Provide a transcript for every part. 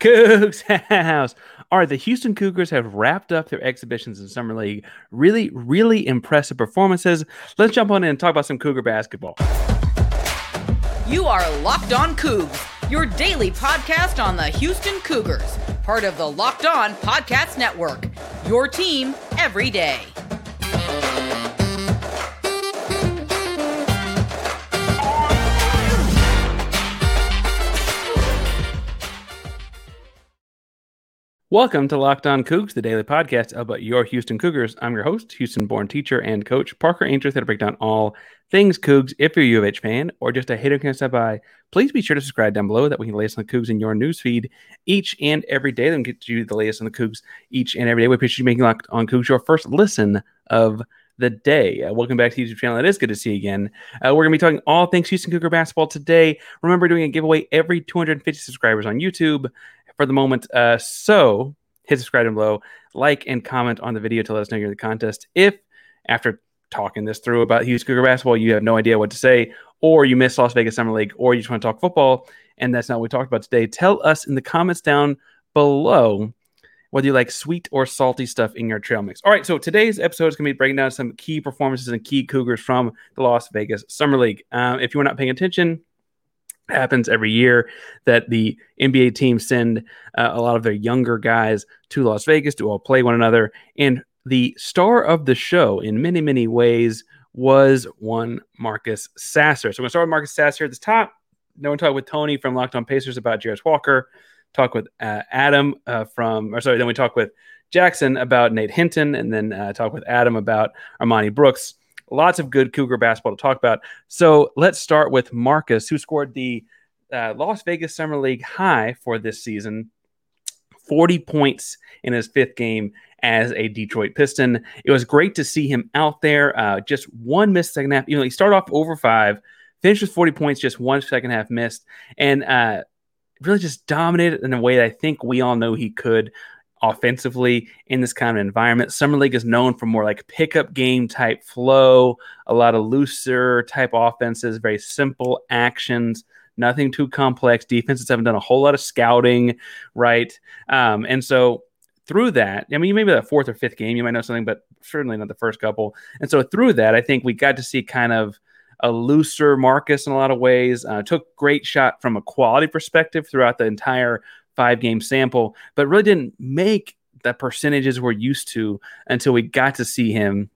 Cougs House. All right, the Houston Cougars have wrapped up their exhibitions in Summer League. Really, really impressive performances. Let's jump on in and talk about some Cougar basketball. You are Locked On Cougs, your daily podcast on the Houston Cougars, part of the Locked On Podcast Network. Your team every day. Welcome to Locked On Cougs, the daily podcast about your Houston Cougars. I'm your host, Houston-born teacher and coach Parker here to break down all things Cougs. If you're a U of H fan or just a hater can stop by, please be sure to subscribe down below. That we can latest on the Cougs in your newsfeed each and every day. Then get you the latest on the Cougs each and every day. We appreciate you making Locked On Cougs your first listen of the day. Uh, welcome back to YouTube channel. It is good to see you again. Uh, we're going to be talking all things Houston Cougar basketball today. Remember, doing a giveaway every 250 subscribers on YouTube for the moment. Uh, so hit subscribe down below, like and comment on the video to let us know you're in the contest. If after talking this through about Houston Cougar basketball, you have no idea what to say, or you miss Las Vegas Summer League, or you just want to talk football, and that's not what we talked about today, tell us in the comments down below whether you like sweet or salty stuff in your trail mix. All right, so today's episode is going to be breaking down some key performances and key Cougars from the Las Vegas Summer League. Um, if you were not paying attention, happens every year that the NBA teams send uh, a lot of their younger guys to Las Vegas to all play one another. And the star of the show, in many, many ways, was one Marcus Sasser. So we're going to start with Marcus Sasser at the top. Then we'll talk with Tony from Locked On Pacers about Jarace Walker. Talk with uh, Adam uh, from, or sorry, then we talk with Jackson about Nate Hinton, and then uh, talk with Adam about Armoni Brooks lots of good Cougar basketball to talk about. So let's start with Marcus, who scored the uh, Las Vegas Summer League high for this season 40 points in his fifth game as a Detroit Piston. It was great to see him out there. Uh, just one missed second half. You know, he started off over five, finished with 40 points, just one second half missed, and uh, really just dominated in a way that I think we all know he could offensively in this kind of environment. Summer League is known for more like pickup game type flow, a lot of looser type offenses, very simple actions, nothing too complex. Defenses haven't done a whole lot of scouting, right? Um, and so through that, I mean, maybe the fourth or fifth game, you might know something, but certainly not the first couple. And so through that, I think we got to see kind of a looser Marcus in a lot of ways. Uh, took great shot from a quality perspective throughout the entire five game sample, but really didn't make the percentages we're used to until we got to see him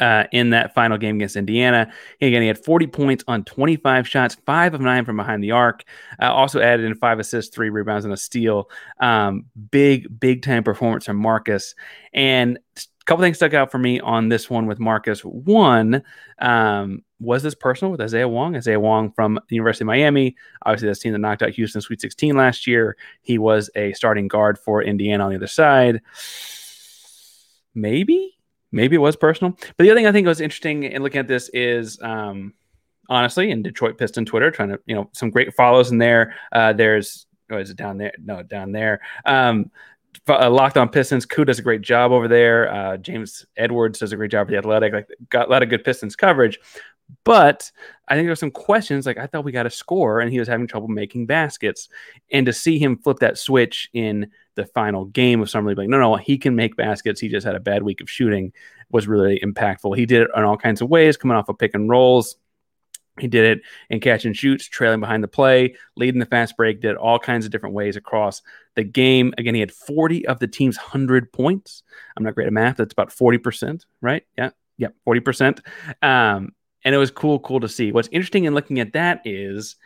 uh, in that final game against Indiana. Again, he had 40 points on 25 shots, five of nine from behind the arc. Uh, also added in five assists, three rebounds, and a steal. Um, big, big time performance from Marcus. And couple things stuck out for me on this one with Marcus. One, um, was this personal with Isaiah Wong? Isaiah Wong from the University of Miami, obviously this team that knocked out Houston Sweet 16 last year. He was a starting guard for Indiana on the other side. Maybe, maybe it was personal. But the other thing I think was interesting in looking at this is, um, honestly, in Detroit Piston Twitter, trying to you know some great follows in there. Uh, there's oh, is it down there? No, down there. Um, uh, Locked on Pistons. Koo does a great job over there. Uh, James Edwards does a great job for the Athletic. Like got a lot of good Pistons coverage. But I think there's some questions like I thought we got a score and he was having trouble making baskets. And to see him flip that switch in the final game of Summer League, like, no, no, he can make baskets. He just had a bad week of shooting was really impactful. He did it in all kinds of ways, coming off of pick and rolls. He did it in catch and shoots, trailing behind the play, leading the fast break, did all kinds of different ways across the game. Again, he had 40 of the team's 100 points. I'm not great at math. That's about 40%, right? Yeah. Yeah. 40%. Um, and it was cool, cool to see. What's interesting in looking at that is,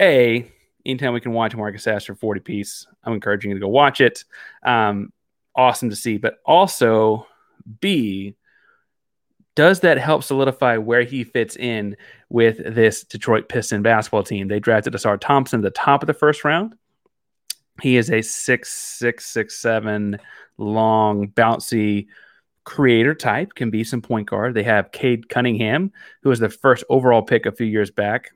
a anytime we can watch Marcus Sasser 40 piece, I'm encouraging you to go watch it. Um, awesome to see, but also B, does that help solidify where he fits in with this Detroit Piston basketball team? They drafted Ausar Thompson at the top of the first round. He is a six six six seven long, bouncy creator type, can be some point guard. They have Cade Cunningham, who was the first overall pick a few years back.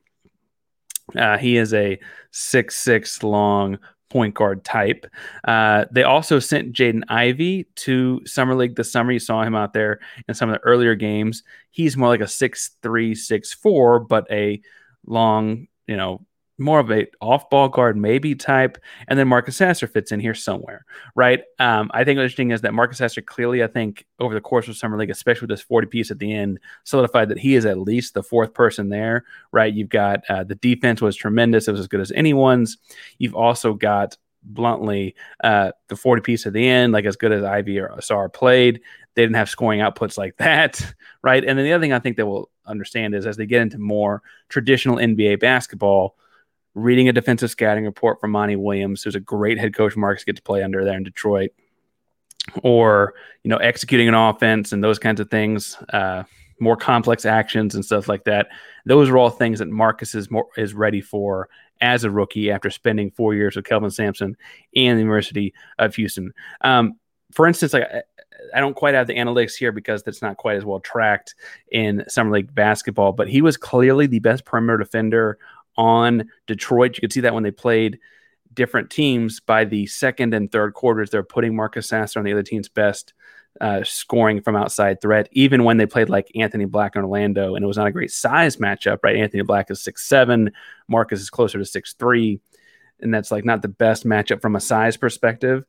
Uh, he is a six six long point guard type. Uh, they also sent Jaden Ivey to Summer League this summer. You saw him out there in some of the earlier games. He's more like a six three, six four, but a long, you know, more of a off-ball guard maybe type, and then Marcus Sasser fits in here somewhere, right? Um, I think what's interesting is that Marcus Sasser clearly, I think, over the course of summer league, especially with this 40 piece at the end, solidified that he is at least the fourth person there, right? You've got uh, the defense was tremendous; it was as good as anyone's. You've also got bluntly uh, the 40 piece at the end, like as good as Ivey or Ausar played. They didn't have scoring outputs like that, right? And then the other thing I think that we'll understand is as they get into more traditional NBA basketball reading a defensive scouting report from Monty Williams, who's a great head coach Marcus gets to play under there in Detroit, or you know executing an offense and those kinds of things, uh, more complex actions and stuff like that. Those are all things that Marcus is more is ready for as a rookie after spending four years with Kelvin Sampson and the University of Houston. Um, for instance, like I don't quite have the analytics here because that's not quite as well tracked in summer league basketball, but he was clearly the best perimeter defender on Detroit. You could see that when they played different teams by the second and third quarters, they're putting Marcus Sasser on the other team's best uh, scoring from outside threat, even when they played like Anthony Black in Orlando, and it was not a great size matchup, right? Anthony Black is six seven, Marcus is closer to six three, and that's like not the best matchup from a size perspective.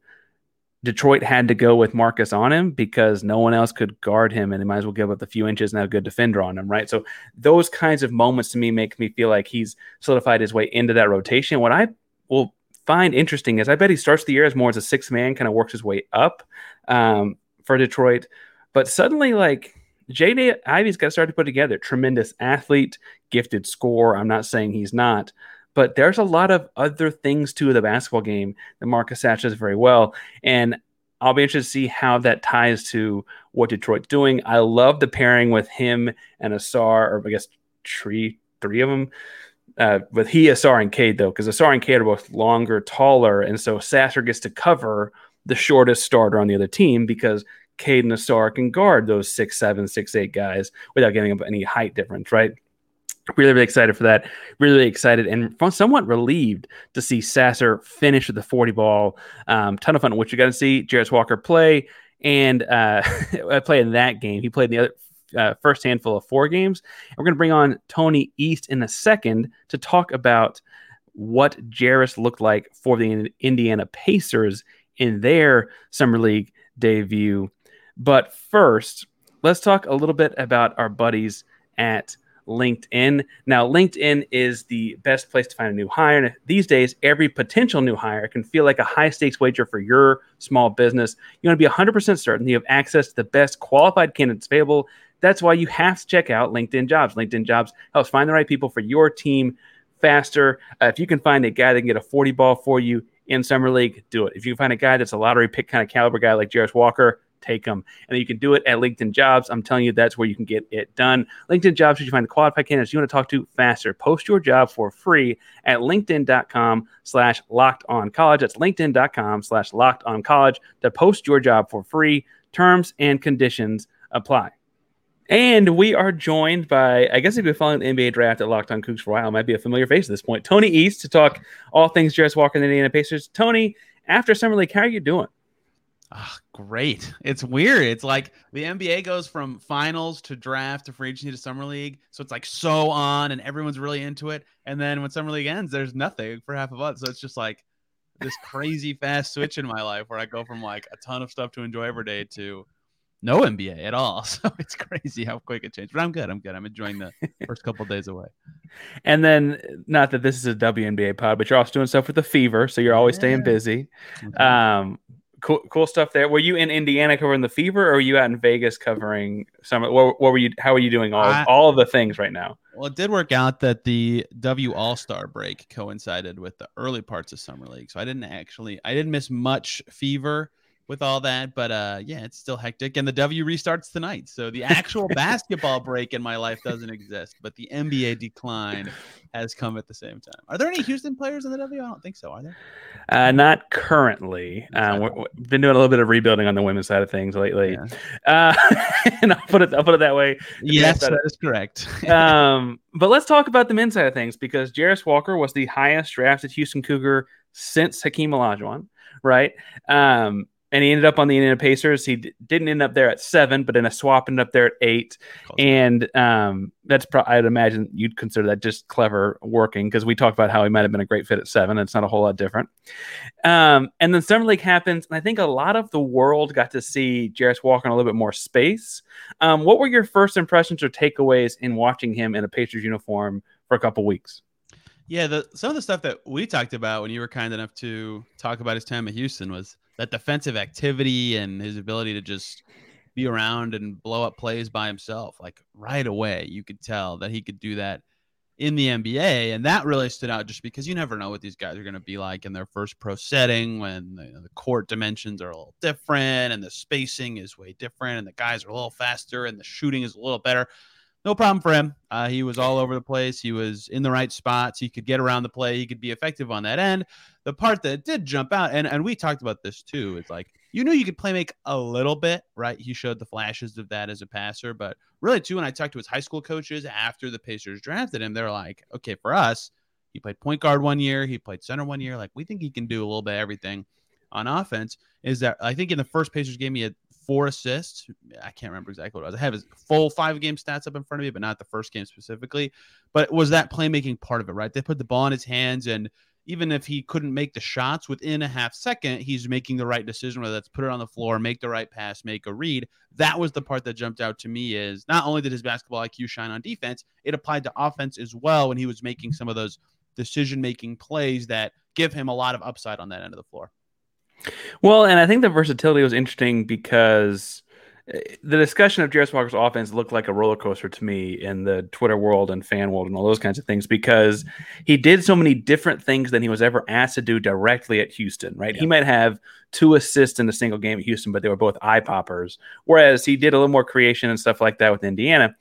Detroit had to go with Marcus on him because no one else could guard him, and they might as well give up a few inches and have a good defender on him, right? So those kinds of moments to me make me feel like he's solidified his way into that rotation. What I will find interesting is I bet he starts the year as more as a six man, kind of works his way up um, for Detroit, but suddenly like Jaden Ivey's got to start to put together. Tremendous athlete, gifted score. I'm not saying he's not, but there's a lot of other things to the basketball game that Marcus Satch does very well. And I'll be interested to see how that ties to what Detroit's doing. I love the pairing with him and Ausar, or I guess three, three of them. Uh, with he, Ausar, and Cade, though, because Ausar and Cade are both longer, taller. And so Sasser gets to cover the shortest starter on the other team because Cade and Ausar can guard those six, seven, six, eight guys without giving up any height difference, right? Really, really excited for that. Really, really excited and somewhat relieved to see Sasser finish with the 40 ball. Um, ton of fun. What you got to see Jarace Walker play and uh, play in that game. He played in the other uh, first handful of four games. And we're going to bring on Tony East in a second to talk about what Jarace looked like for the Indiana Pacers in their summer league debut. But first, let's talk a little bit about our buddies at LinkedIn. Now, LinkedIn is the best place to find a new hire. And these days, every potential new hire can feel like a high stakes wager for your small business. You want to be 100% certain you have access to the best qualified candidates available. That's why you have to check out LinkedIn Jobs. LinkedIn Jobs helps find the right people for your team faster. Uh, if you can find a guy that can get a 40 ball for you in Summer League, do it. If you can find a guy that's a lottery pick kind of caliber guy like Jarace Walker, take them. And you can do it at LinkedIn Jobs. I'm telling you, that's where you can get it done. LinkedIn Jobs, where you find the qualified candidates you want to talk to faster. Post your job for free at linkedin.com slash locked on college. That's linkedin.com slash locked on college to post your job for free. Terms and conditions apply. And we are joined by, I guess if you've been following the NBA draft at Locked On Cougs for a while, might be a familiar face at this point, Tony East to talk all things Jarace Walker and the Indiana Pacers. Tony, after Summer League, how are you doing? Oh, great. It's weird. It's like the NBA goes from finals to draft to free agency to summer league. So it's like so on and everyone's really into it. And then when summer league ends, there's nothing for half a month. So it's just like this crazy fast switch in my life where I go from like a ton of stuff to enjoy every day to no NBA at all. So it's crazy how quick it changed. But I'm good. I'm good. I'm enjoying the first couple days away. And then, not that this is a WNBA pod, but you're also doing stuff with the fever, so you're always yeah. staying busy. Um, cool, cool stuff there. Were you in Indiana covering the fever, or were you out in Vegas covering some? What, what were you? How are you doing all I, all of the things right now? Well, it did work out that the W All Star break coincided with the early parts of summer league, so I didn't actually I didn't miss much fever with all that. But uh, yeah, it's still hectic. And the W restarts tonight. So the actual basketball break in my life doesn't exist, but the NBA decline has come at the same time. Are there any Houston players in the W? I don't think so. Are there? Uh, not currently. Uh, we've been doing a little bit of rebuilding on the women's side of things lately. Yeah. Uh, and I'll put it, I'll put it that way. Yes, that is correct. um, but let's talk about the men's side of things because Jarace Walker was the highest drafted Houston Cougar since Hakeem Olajuwon, right? Um, and he ended up on the Indiana Pacers. He d- didn't end up there at seven, but in a swap ended up there at eight. And um, that's pro- I'd imagine you'd consider that just clever working because we talked about how he might have been a great fit at seven. It's not a whole lot different. Um, and then Summer League happens, and I think a lot of the world got to see Jarace Walker in a little bit more space. Um, what were your first impressions or takeaways in watching him in a Pacers uniform for a couple weeks? Yeah, the some of the stuff that we talked about when you were kind enough to talk about his time at Houston was that defensive activity and his ability to just be around and blow up plays by himself. Like right away, you could tell that he could do that in the NBA, and that really stood out just because you never know what these guys are going to be like in their first pro setting when the, the court dimensions are a little different and the spacing is way different and the guys are a little faster and the shooting is a little better no problem for him. Uh, he was all over the place. He was in the right spots. He could get around the play. He could be effective on that end. The part that did jump out, and, and we talked about this too, it's like you knew you could play make a little bit, right? He showed the flashes of that as a passer, but really too, when I talked to his high school coaches after the Pacers drafted him, they're like, okay, for us, he played point guard one year, he played center one year. Like we think he can do a little bit everything on offense. Is that I think in the first Pacers game he had four assists. I can't remember exactly what it was. I have his full five game stats up in front of me, but not the first game specifically. But was that playmaking part of it, right? They put the ball in his hands, and even if he couldn't make the shots within a half second, he's making the right decision, whether that's put it on the floor, make the right pass, make a read. That was the part that jumped out to me is not only did his basketball IQ shine on defense, it applied to offense as well when he was making some of those decision making plays that give him a lot of upside on that end of the floor. Well, and I think the versatility was interesting because eh, the discussion of Jarace Walker's offense looked like a roller coaster to me in the Twitter world and fan world and all those kinds of things because he did so many different things than he was ever asked to do directly at Houston, right? Yeah. He might have two assists in a single game at Houston, but they were both eye poppers. Whereas he did a little more creation and stuff like that with Indiana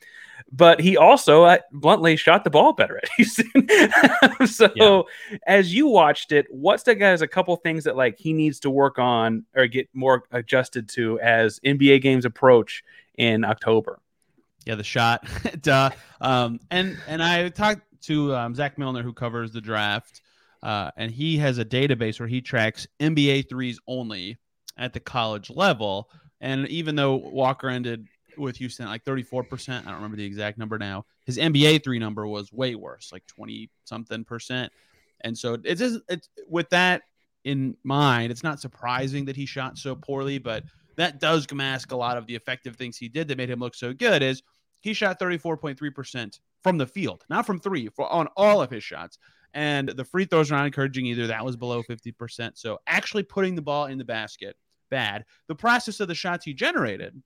but he also uh, bluntly shot the ball better at Houston. so yeah. as you watched it, what's that guy's a couple things that like he needs to work on or get more adjusted to as NBA games approach in October? Yeah, the shot. Duh. Um, and and I talked to um, Zach Milner who covers the draft, uh, and he has a database where he tracks NBA threes only at the college level. And even though Walker ended with Houston, like 34%. I don't remember the exact number now. His NBA three number was way worse, like 20 something percent. And so it's just, it's with that in mind, it's not surprising that he shot so poorly, but that does mask a lot of the effective things he did that made him look so good. Is he shot 34.3% from the field, not from three, for on all of his shots. And the free throws are not encouraging either. That was below 50%. So actually putting the ball in the basket, bad. The process of the shots he generated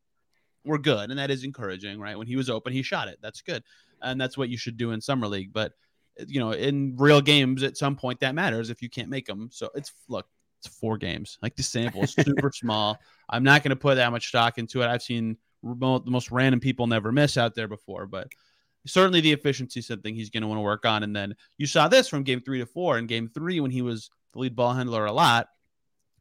were good, and that is encouraging, right? When he was open, he shot it. That's good, and that's what you should do in summer league. But eh, you know, in real games, at some point that matters if you can't make them. So it's look, it's four games. Like the sample is super small. I'm not going to put that much stock into it. I've seen remote, the most random people never miss out there before, but certainly the efficiency is something he's going to want to work on. And then you saw this from game three to four. In game three, when he was the lead ball handler a lot,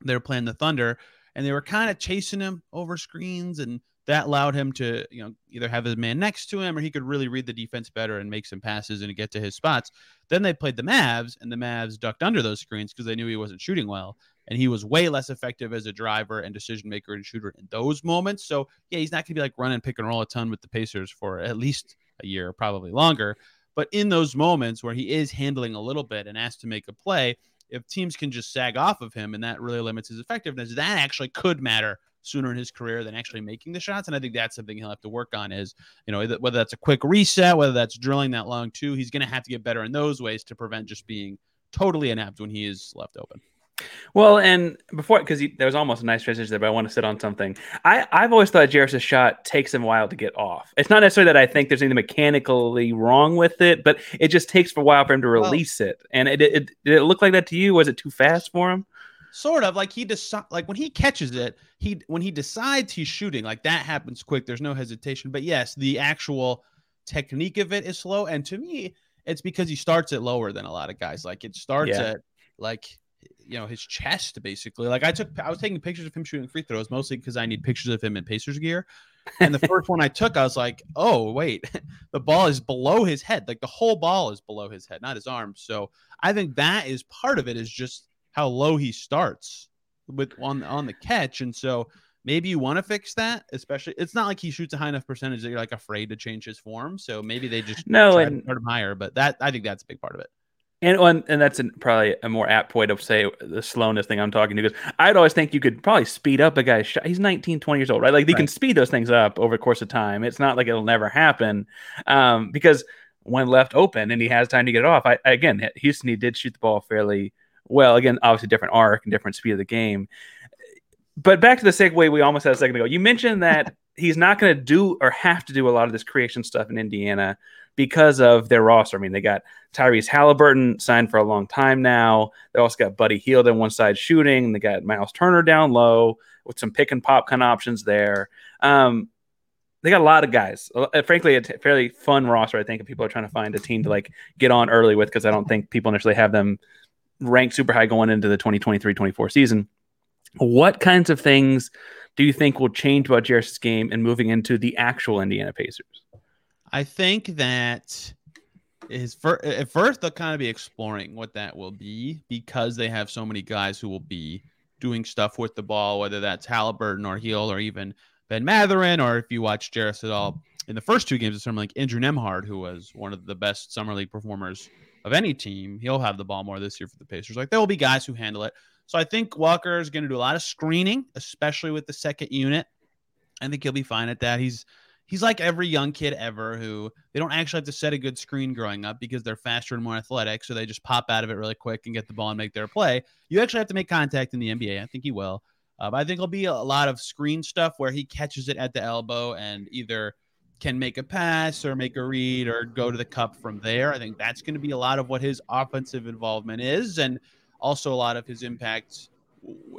they were playing the Thunder and they were kind of chasing him over screens and that allowed him to you know either have his man next to him or he could really read the defense better and make some passes and get to his spots. Then they played the mavs and the mavs ducked under those screens because they knew he wasn't shooting well and he was way less effective as a driver and decision maker and shooter in those moments. So yeah he's not going to be like running pick and roll a ton with the pacers for at least a year probably longer. But in those moments where he is handling a little bit and asked to make a play if teams can just sag off of him and that really limits his effectiveness that actually could matter sooner in his career than actually making the shots. And I think that's something he'll have to work on is, you know, whether that's a quick reset, whether that's drilling that long too, he's going to have to get better in those ways to prevent just being totally inept when he is left open. Well, and before, because there was almost a nice transition there, but I want to sit on something. I, I've always thought Jarace's shot takes him a while to get off. It's not necessarily that I think there's anything mechanically wrong with it, but it just takes for a while for him to release well, it. And it, it, did it look like that to you? Was it too fast for him? Sort of like he decide like when he catches it he when he decides he's shooting like that happens quick there's no hesitation. But yes the actual technique of it is slow and to me it's because he starts it lower than a lot of guys. Like it starts yeah. at like you know his chest basically. Like i took i was taking pictures of him shooting free throws mostly because i need pictures of him in pacers gear. And the first one i took i was like oh wait the ball is below his head. Like the whole ball is below his head not his arms so i think that is part of it is just how low he starts with on on the catch, and so maybe you want to fix that. Especially, it's not like he shoots a high enough percentage that you're like afraid to change his form. So maybe they just no and start him higher. But that I think that's a big part of it. And and, and that's an, probably a more apt way to say the slowness thing I'm talking to because I'd always think you could probably speed up a guy's shot. He's 19, 20 years old, right? Like they right. can speed those things up over the course of time. It's not like it'll never happen um, because when left open and he has time to get it off, I again Houston he did shoot the ball fairly well. Again, obviously different arc and different speed of the game. But back to the segue we almost had a second ago. You mentioned that he's not going to do or have to do a lot of this creation stuff in Indiana because of their roster. I mean, they got Tyrese Halliburton signed for a long time now. They also got Buddy Hield on one side shooting. They got Miles Turner down low with some pick and pop kind of options there. Um, they got a lot of guys. Uh, frankly, a t- fairly fun roster. I think if people are trying to find a team to like get on early with, because I don't think people initially have them ranked super high going into the 2023-24 season. What kinds of things do you think will change about Jarace's game and moving into the actual Indiana Pacers? I think that for at first they'll kind of be exploring what that will be because they have so many guys who will be doing stuff with the ball, whether that's Halliburton or Hield or even Ben Mathurin, or if you watch Jarace at all in the first two games of summer league, Andrew Nembhard, who was one of the best summer league performers of any team, he'll have the ball more this year for the Pacers. Like there will be guys who handle it. So I think Walker is going to do a lot of screening, especially with the second unit. I think he'll be fine at that. He's he's like every young kid ever who they don't actually have to set a good screen growing up because they're faster and more athletic. So they just pop out of it really quick and get the ball and make their play. You actually have to make contact in the NBA. I think he will. Uh, but I think it'll be a lot of screen stuff where he catches it at the elbow and either can make a pass or make a read or go to the cup from there. I think that's going to be a lot of what his offensive involvement is. And also a lot of his impact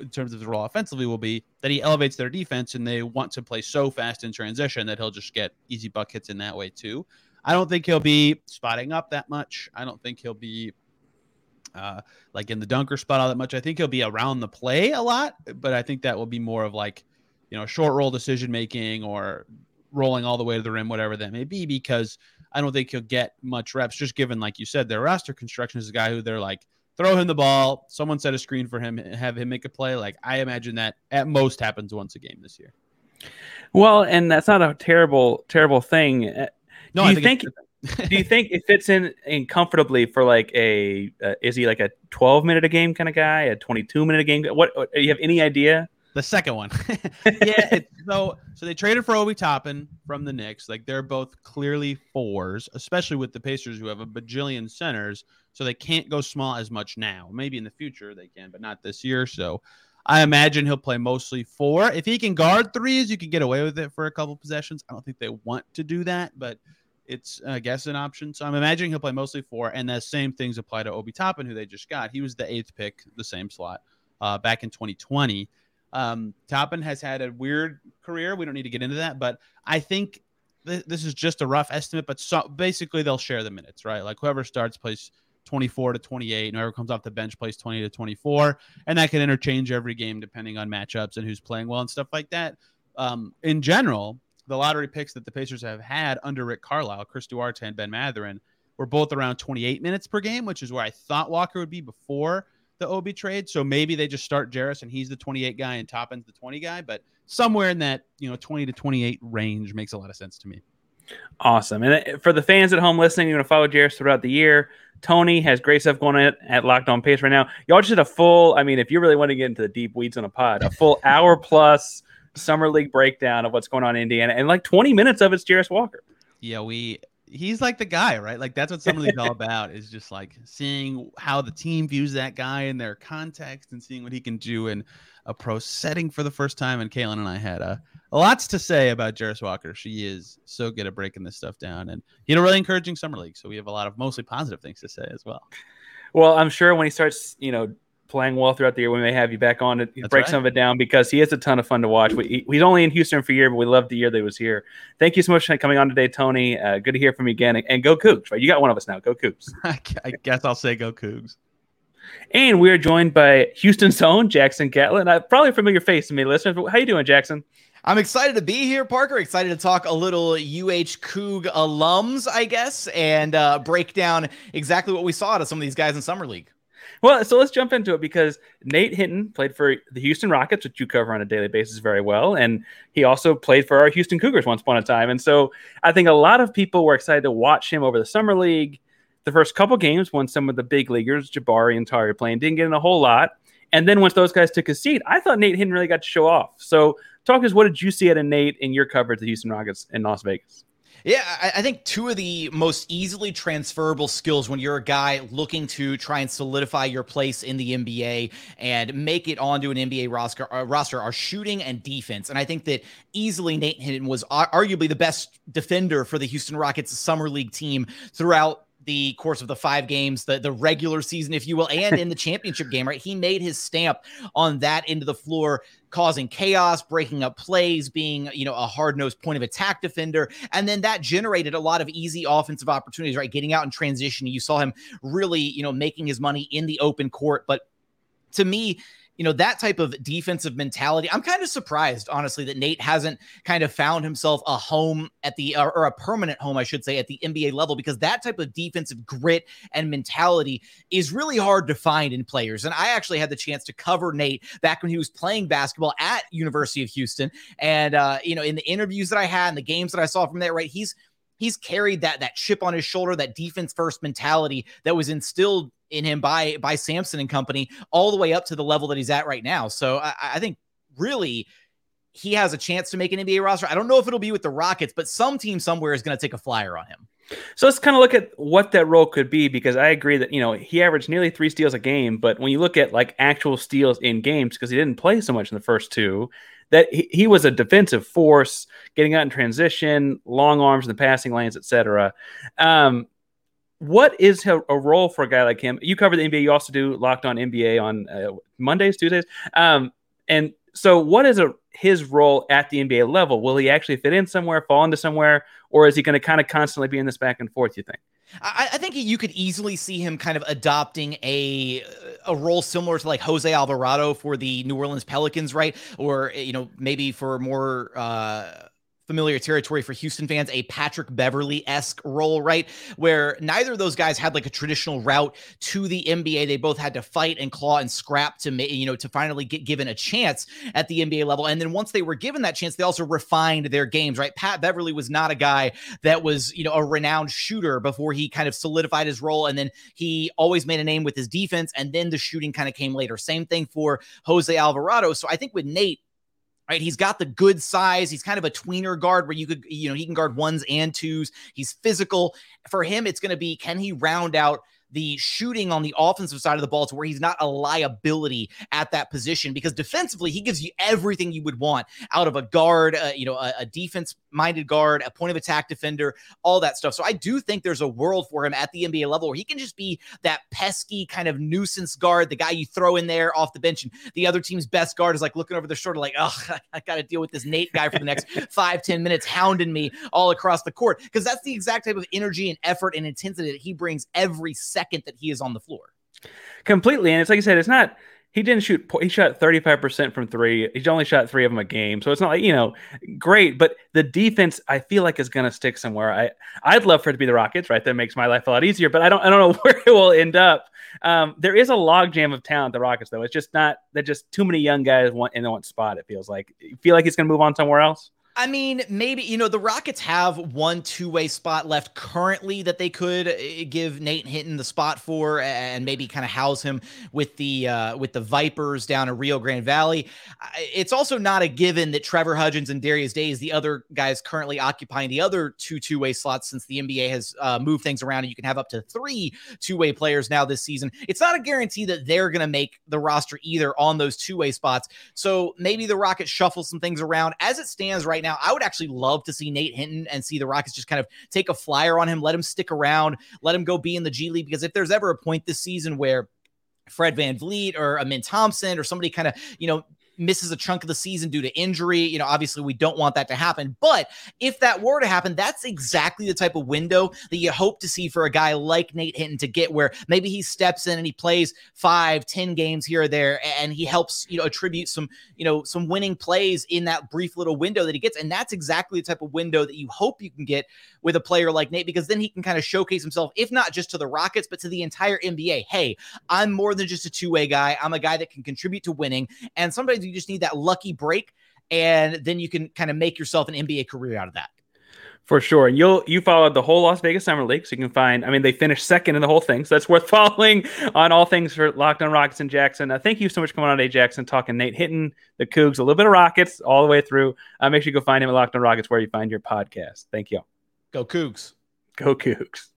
in terms of the role offensively will be that he elevates their defense and they want to play so fast in transition that he'll just get easy buckets in that way too. I don't think he'll be spotting up that much. I don't think he'll be uh, like in the dunker spot all that much. I think he'll be around the play a lot, but I think that will be more of like, you know, short roll decision making or rolling all the way to the rim, whatever that may be, because I don't think he'll get much reps, just given, like you said, their roster construction is a guy who they're like, throw him the ball. Someone set a screen for him, have him make a play. Like I imagine that at most happens once a game this year. Well, and that's not a terrible, terrible thing. Uh, no, do you think? think do you think it fits in, in comfortably for like a? Uh, is he like a twelve minute a game kind of guy? A twenty two minute a game? What? Do you have any idea? The second one, yeah. So, so they traded for Obi Toppin from the Knicks. Like they're both clearly fours, especially with the Pacers who have a bajillion centers so they can't go small as much now. Maybe in the future they can, but not this year. So I imagine he'll play mostly four. If he can guard threes, you can get away with it for a couple possessions. I don't think they want to do that, but it's I guess an option. So I'm imagining he'll play mostly four, and the same things apply to Obi Toppin, who they just got. He was the eighth pick, the same slot, uh, back in 2020. Um, Toppin has had a weird career. We don't need to get into that, but I think th- this is just a rough estimate. But so basically, they'll share the minutes, right? Like whoever starts plays 24 to 28. And whoever comes off the bench plays 20 to 24. And that can interchange every game depending on matchups and who's playing well and stuff like that. Um, in general, the lottery picks that the Pacers have had under Rick Carlisle, Chris Duarte and Ben Mathurin were both around 28 minutes per game, which is where I thought Walker would be before the Obi trade. So maybe they just start Jarace and he's the 28 guy and Toppin's the 20 guy. But somewhere in that, you know, 20 to 28 range makes a lot of sense to me. Awesome. And uh, for the fans at home listening, you're going to follow Jarace throughout the year. Tony has great stuff going on at Locked On Pace right now. Y'all just did a full, I mean, if you really want to get into the deep weeds on a pod, a full hour plus summer league breakdown of what's going on in Indiana, and like 20 minutes of it's Jarace Walker. Yeah, we he's like the guy, right? Like that's what summer league's all about is just like seeing how the team views that guy in their context and seeing what he can do in a pro setting for the first time. And Kaylin and I had uh, a lots to say about Jarace Walker. She is so good at breaking this stuff down, and he had a really encouraging summer league. So we have a lot of mostly positive things to say as well. Well, I'm sure when he starts, you know, playing well throughout the year, we may have you back on to break right. some of it down because he is a ton of fun to watch. We, he's only in Houston for a year, but we loved the year that he was here. Thank you so much for coming on today, Tony. Uh, good to hear from you again. And, and go Cougs, right? You got one of us now. Go Cougs. I guess I'll say go Cougs. And we are joined by Houston's own Jackson Gatlin. Uh, probably a familiar face to me, listeners. But How you doing, Jackson? I'm excited to be here, Parker. Excited to talk a little UH Coug alums, I guess, and uh, break down exactly what we saw out of some of these guys in Summer League. Well, so let's jump into it because Nate Hinton played for the Houston Rockets, which you cover on a daily basis very well. And he also played for our Houston Cougars once upon a time. And so I think a lot of people were excited to watch him over the summer league. The first couple games when some of the big leaguers, Jabari and Tari, playing, didn't get in a whole lot. And then once those guys took a seat, I thought Nate Hinton really got to show off. So talk to us, what did you see out of Nate in your coverage of the Houston Rockets in Las Vegas? Yeah, I, think two of the most easily transferable skills when you're a guy looking to try and solidify your place in the NBA and make it onto an NBA roster, uh, roster are shooting and defense. And I think that easily Nate Hinton was arguably the best defender for the Houston Rockets summer league team throughout the course of the five games, the, the regular season, if you will, and in the championship game, right? He made his stamp on that end of the floor, causing chaos, breaking up plays, being, you know, a hard nosed point of attack defender. And then that generated a lot of easy offensive opportunities, right? Getting out in transition. You saw him really, you know, making his money in the open court. But to me, you know, that type of defensive mentality. I'm kind of surprised, honestly, that Nate hasn't kind of found himself a home at the, or, or, a permanent home, I should say, at the NBA level, because that type of defensive grit and mentality is really hard to find in players. And I actually had the chance to cover Nate back when he was playing basketball at University of Houston. And, uh, you know, in the interviews that I had and the games that I saw from there, right, he's, he's carried that that chip on his shoulder, that defense first mentality that was instilled in him by by Sampson and company, all the way up to the level that he's at right now. So I, I think really he has a chance to make an NBA roster. I don't know if it'll be with the Rockets, but some team somewhere is going to take a flyer on him. So let's kind of look at what that role could be because I agree that you know he averaged nearly three steals a game, but when you look at like actual steals in games because he didn't play so much in the first two, that he, he was a defensive force, getting out in transition, long arms in the passing lanes, etc. Um, what is a, role for a guy like him? You cover the NBA. You also do Locked On NBA on uh, Mondays, Tuesdays. Um, and so, what is a, his role at the NBA level? Will he actually fit in somewhere, fall into somewhere, or is he going to kind of constantly be in this back and forth? You think? I, I, think you could easily see him kind of adopting a a role similar to like Jose Alvarado for the New Orleans Pelicans, right? Or you know maybe for more. Uh, familiar territory for Houston fans, a Patrick Beverley esque role, right? Where neither of those guys had like a traditional route to the NBA. They both had to fight and claw and scrap to, you know, to finally get given a chance at the NBA level. And then once they were given that chance, they also refined their games, right? Pat Beverley was not a guy that was, you know, a renowned shooter before he kind of solidified his role. And then he always made a name with his defense. And then the shooting kind of came later. Same thing for Jose Alvarado. So I think with Nate, right? He's got the good size. He's kind of a tweener guard where you could, you know, he can guard ones and twos. He's physical. For him, it's going to be can he round out the shooting on the offensive side of the ball to where he's not a liability at that position because defensively he gives you everything you would want out of a guard, uh, you know, a, a defense minded guard, a point of attack defender, all that stuff. So I do think there's a world for him at the NBA level where he can just be that pesky kind of nuisance guard, the guy you throw in there off the bench, and the other team's best guard is like looking over their shoulder, like, oh, I got to deal with this Nate guy for the next five, ten minutes, hounding me all across the court because that's the exact type of energy and effort and intensity that he brings every second that he is on the floor. Completely. And it's like I said, it's not he didn't shoot he shot 35% from three he's only shot three of them a game so it's not like you know great but the defense i feel like is going to stick somewhere. I i'd love for it to be the rockets right? That makes my life a lot easier but i don't i don't know where it will end up. Um, there is a logjam of talent the rockets though. It's just not they're just too many young guys want in one spot it feels like. You feel like he's going to move on somewhere else I mean, maybe you know the Rockets have one two-way spot left currently that they could uh, give Nate Hinton the spot for, and maybe kind of house him with the uh, with the Vipers down in Rio Grande Valley. It's also not a given that Trevor Hudgins and Darius Days, the other guys currently occupying the other two two-way slots, since the NBA has uh, moved things around and you can have up to three two-way players now this season. It's not a guarantee that they're going to make the roster either on those two-way spots. So maybe the Rockets shuffle some things around as it stands right now. I would actually love to see Nate Hinton and see the Rockets just kind of take a flyer on him, let him stick around, let him go be in the G League. Because if there's ever a point this season where Fred Van VanVleet or Amen Thompson or somebody kind of, you know, misses a chunk of the season due to injury. You know, obviously we don't want that to happen. But if that were to happen, that's exactly the type of window that you hope to see for a guy like Nate Hinton to get where maybe he steps in and he plays five, ten games here or there, and he helps, you know, attribute some, you know, some winning plays in that brief little window that he gets. And that's exactly the type of window that you hope you can get with a player like Nate, because then he can kind of showcase himself, if not just to the Rockets, but to the entire NBA. Hey, I'm more than just a two way guy. I'm a guy that can contribute to winning. And sometimes you just need that lucky break, and then you can kind of make yourself an NBA career out of that. For sure. And you'll you followed the whole Las Vegas Summer League. So you can find, I mean, they finished second in the whole thing. So that's worth following on all things for Locked on Rockets and Jackson. Uh, thank you so much for coming on today, Jackson, talking Nate Hinton the Cougs, a little bit of Rockets all the way through. Uh, make sure you go find him at Locked on Rockets where you find your podcast. Thank you. Go Cougs. Go Cougs.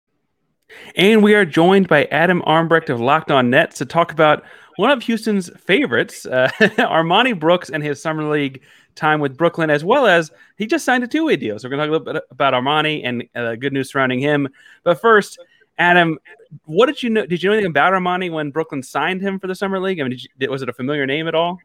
And we are joined by Adam Armbrecht of Locked On Nets to talk about one of Houston's favorites, uh, Armoni Brooks and his Summer League time with Brooklyn, as well as he just signed a two way deal. So we're going to talk a little bit about Armoni and uh, good news surrounding him. But first, Adam, what did you know? Did you know anything about Armoni when Brooklyn signed him for the Summer League? I mean, you, was it a familiar name at all?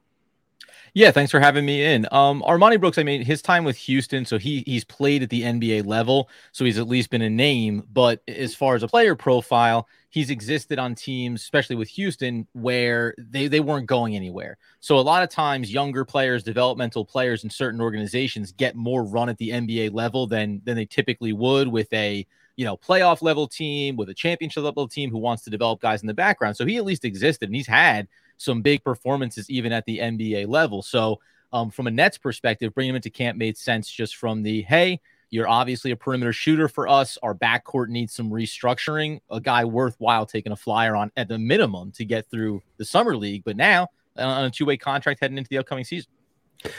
Yeah, thanks for having me in. Um, Armoni Brooks, I mean, his time with Houston, so he he's played at the NBA level, so he's at least been a name. But as far as a player profile, he's existed on teams, especially with Houston, where they, they weren't going anywhere. So a lot of times younger players, developmental players in certain organizations get more run at the NBA level than than they typically would with a you know playoff level team, with a championship level team who wants to develop guys in the background. So he at least existed and he's had some big performances even at the NBA level. So, um, from a Nets perspective, bringing him into camp made sense just from the hey, you're obviously a perimeter shooter for us. Our backcourt needs some restructuring. A guy worthwhile taking a flyer on at the minimum to get through the summer league, but now uh, on a two way contract heading into the upcoming season.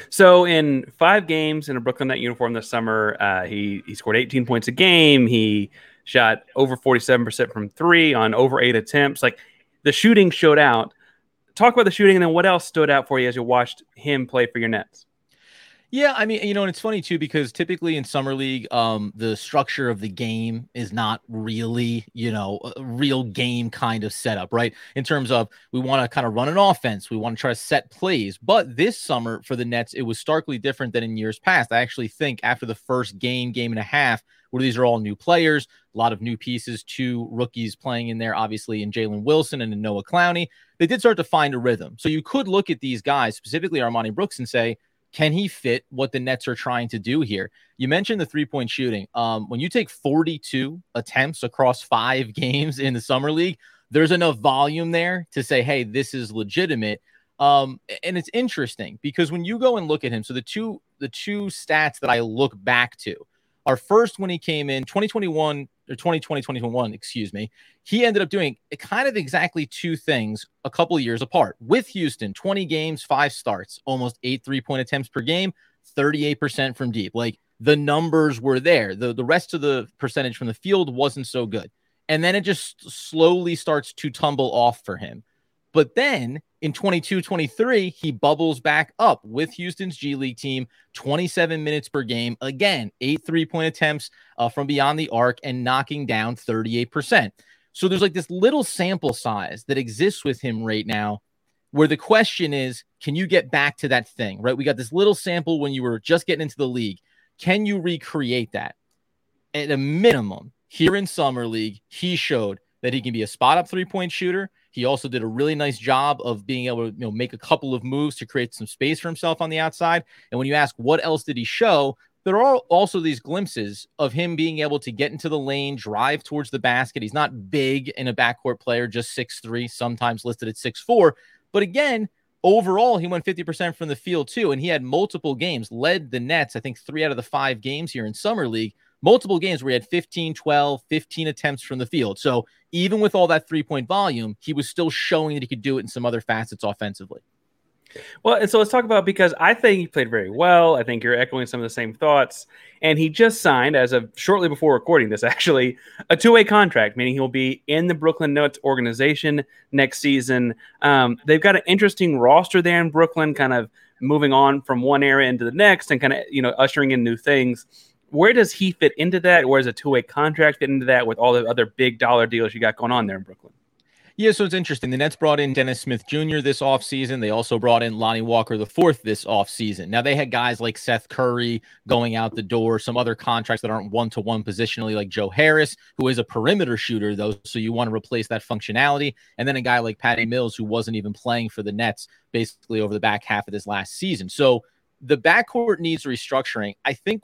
So in five games in a Brooklyn Net uniform this summer, uh, he he scored 18 points a game. He shot over 47% from three on over eight attempts. Like the shooting showed out talk about the shooting and then what else stood out for you as you watched him play for your Nets? Yeah, I mean, you know, and it's funny too because typically in summer league, um, the structure of the game is not really, you know, a real game kind of setup, right? In terms of we want to kind of run an offense, we want to try to set plays. But this summer for the Nets, it was starkly different than in years past. I actually think after the first game, game and a half, where these are all new players, a lot of new pieces, two rookies playing in there, obviously in Jalen Wilson and in Noah Clowney, they did start to find a rhythm. So you could look at these guys, specifically Armoni Brooks, and say, can he fit what the Nets are trying to do here? You mentioned the three point shooting. Um, when you take 42 attempts across five games in the summer league, there's enough volume there to say, hey, this is legitimate. Um, and it's interesting because when you go and look at him, so the two the two stats that I look back to are first when he came in 2021 or 2020 2021, excuse me, he ended up doing kind of exactly two things a couple years apart. With Houston, 20 games, five starts, almost eight three point attempts per game, 38% from deep. Like the numbers were there. The, the rest of the percentage from the field wasn't so good. And then it just slowly starts to tumble off for him. But then in 22 23, he bubbles back up with Houston's G League team, 27 minutes per game. Again, eight three point attempts uh, from beyond the arc and knocking down 38%. So there's like this little sample size that exists with him right now where the question is can you get back to that thing, right? We got this little sample when you were just getting into the league. Can you recreate that? At a minimum, here in Summer League, he showed that he can be a spot up three point shooter. He also did a really nice job of being able to you know, make a couple of moves to create some space for himself on the outside. And when you ask what else did he show, there are also these glimpses of him being able to get into the lane, drive towards the basket. He's not big in a backcourt player, just six three, sometimes listed at six four. But again, overall, he went 50% from the field too. And he had multiple games, led the Nets, I think three out of the five games here in Summer League multiple games where he had 15, 12, 15 attempts from the field. So even with all that three point volume, he was still showing that he could do it in some other facets offensively. Well, and so let's talk about because I think he played very well. I think you're echoing some of the same thoughts. And he just signed, as of shortly before recording this, actually, a two way contract, meaning he'll be in the Brooklyn Nets organization next season. Um, they've got an interesting roster there in Brooklyn, kind of moving on from one area into the next and kind of, you know, ushering in new things where does he fit into that? Where does a two way contract fit into that with all the other big dollar deals you got going on there in Brooklyn? Yeah, so it's interesting. The Nets brought in Dennis Smith Jr. this offseason. They also brought in Lonnie Walker the fourth this offseason. Now they had guys like Seth Curry going out the door, some other contracts that aren't one to one positionally, like Joe Harris, who is a perimeter shooter, though. So you want to replace that functionality. And then a guy like Patty Mills, who wasn't even playing for the Nets basically over the back half of this last season. So the backcourt needs restructuring. I think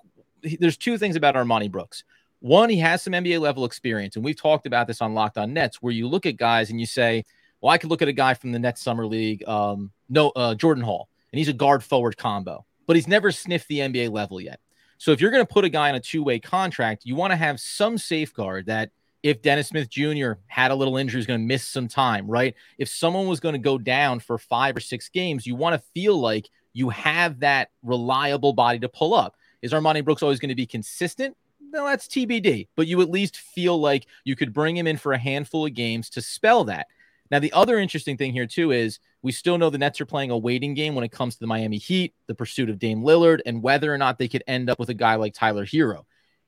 there's two things about Armoni Brooks. One, he has some NBA level experience, and we've talked about this on Locked On Nets, where you look at guys and you say, "Well, I could look at a guy from the Nets summer league, um, no, uh, Jordan Hall, and he's a guard forward combo, but he's never sniffed the NBA level yet." So if you're going to put a guy on a two way contract, you want to have some safeguard that if Dennis Smith Jr. had a little injury, is going to miss some time, right? If someone was going to go down for five or six games, you want to feel like you have that reliable body to pull up. Is Armoni Brooks always going to be consistent? no, that's TBD, but you at least feel like you could bring him in for a handful of games to spell that. Now, the other interesting thing here, too, is we still know the Nets are playing a waiting game when it comes to the Miami Heat, the pursuit of Dame Lillard, and whether or not they could end up with a guy like Tyler Herro.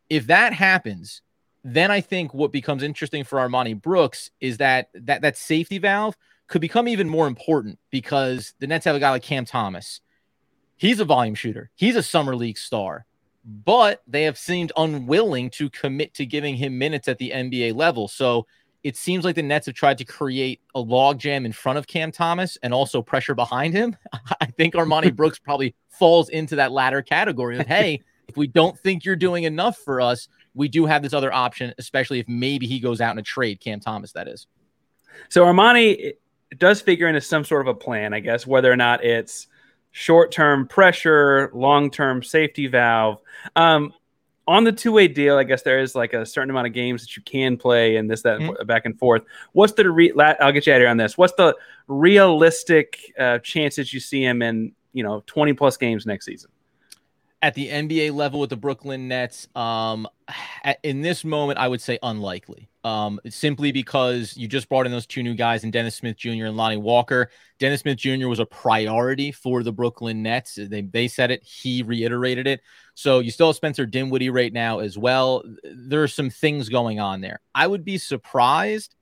If that happens, then I think what becomes interesting for Armoni Brooks is that that, that safety valve could become even more important because the Nets have a guy like Cam Thomas. He's a volume shooter, he's a summer league star but they have seemed unwilling to commit to giving him minutes at the NBA level. So it seems like the Nets have tried to create a logjam in front of Cam Thomas and also pressure behind him. I think Armoni Brooks probably falls into that latter category of, hey, if we don't think you're doing enough for us, we do have this other option, especially if maybe he goes out in a trade, Cam Thomas, that is. So Armoni does figure into some sort of a plan, I guess, whether or not it's short term pressure, long term safety valve. Um, on the two way deal, I guess there is like a certain amount of games that you can play and this, that, mm-hmm. back and forth. What's the, re- I'll get you out here on this. What's the realistic uh, chances you see him in, you know, 20 plus games next season? At the NBA level with the Brooklyn Nets, um, in this moment, I would say unlikely um, simply because you just brought in those two new guys and Dennis Smith Jr. and Lonnie Walker. Dennis Smith Jr. was a priority for the Brooklyn Nets. They, they said it, he reiterated it. So you still have Spencer Dinwiddie right now as well. There are some things going on there. I would be surprised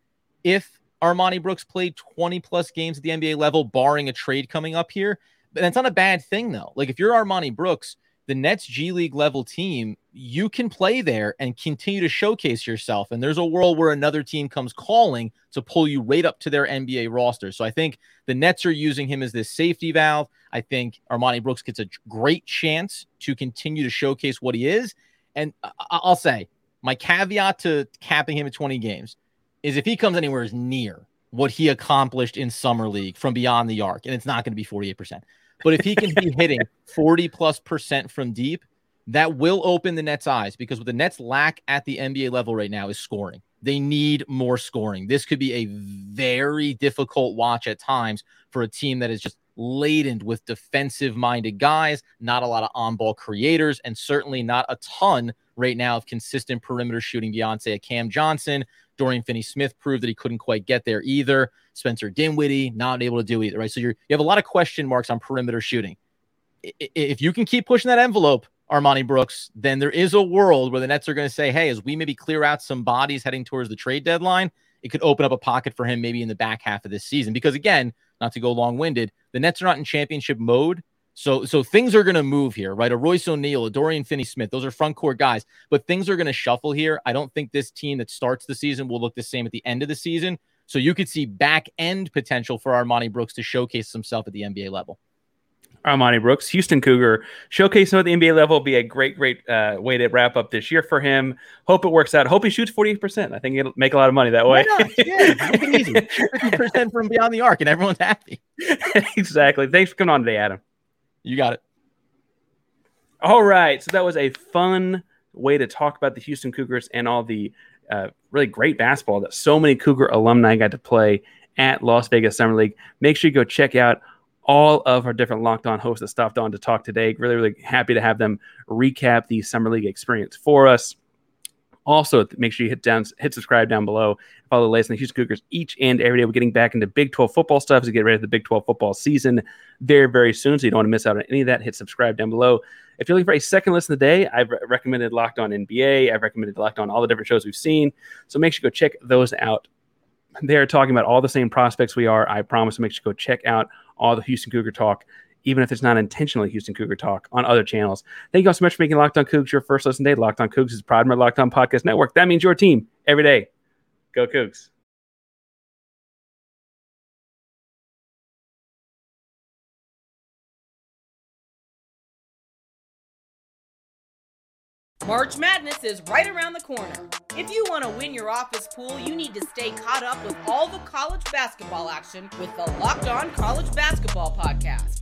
if Armoni Brooks played 20 plus games at the NBA level, barring a trade coming up here. But that's not a bad thing, though. Like if you're Armoni Brooks, the Nets G League level team, you can play there and continue to showcase yourself. And there's a world where another team comes calling to pull you right up to their NBA roster. So I think the Nets are using him as this safety valve. I think Armoni Brooks gets a great chance to continue to showcase what he is. And I'll say my caveat to capping him at 20 games is if he comes anywhere near what he accomplished in summer league from beyond the arc, and it's not going to be 48%. But if he can be hitting 40 plus percent from deep, that will open the Nets' eyes because what the Nets lack at the NBA level right now is scoring. They need more scoring. This could be a very difficult watch at times for a team that is just laden with defensive minded guys, not a lot of on ball creators, and certainly not a ton right now of consistent perimeter shooting beyond, say, a Cam Johnson. Dorian Finney Smith proved that he couldn't quite get there either. Spencer Dinwiddie, not able to do either, right? So you're, you have a lot of question marks on perimeter shooting. If you can keep pushing that envelope, Armoni Brooks, then there is a world where the Nets are going to say, hey, as we maybe clear out some bodies heading towards the trade deadline, it could open up a pocket for him maybe in the back half of this season. Because again, not to go long winded, the Nets are not in championship mode. So, so things are going to move here, right? A Royce O'Neale, a Dorian Finney Smith, those are front court guys, but things are going to shuffle here. I don't think this team that starts the season will look the same at the end of the season. So you could see back end potential for Armoni Brooks to showcase himself at the NBA level. Armoni Brooks, Houston Cougar, showcasing at the NBA level will be a great, great uh, way to wrap up this year for him. Hope it works out. Hope he shoots 48%. I think he'll make a lot of money that way. Yeah, easy. 50% from beyond the arc and everyone's happy. exactly. Thanks for coming on today, Adam. You got it. All right. So that was a fun way to talk about the Houston Cougars and all the uh, really great basketball that so many Cougar alumni got to play at Las Vegas Summer League. Make sure you go check out all of our different locked on hosts that stopped on to talk today. Really, really happy to have them recap the Summer League experience for us. Also, make sure you hit down, hit subscribe down below. Follow the latest in the Houston Cougars each and every day. We're getting back into Big 12 football stuff as we get ready for the Big 12 football season very, very soon. So you don't want to miss out on any of that. Hit subscribe down below. If you're looking for a second listen of the day, I've recommended Locked On NBA. I've recommended Locked On all the different shows we've seen. So make sure you go check those out they're talking about all the same prospects we are. I promise make sure you go check out all the Houston Cougar talk, even if it's not intentionally Houston Cougar talk on other channels. Thank you all so much for making Locked On Cougs your first listen day. Locked On Cougs is proud of our Locked On Podcast Network. That means your team every day. Go Cougs. March Madness is right around the corner. If you want to win your office pool, you need to stay caught up with all the college basketball action with the Locked On College Basketball Podcast.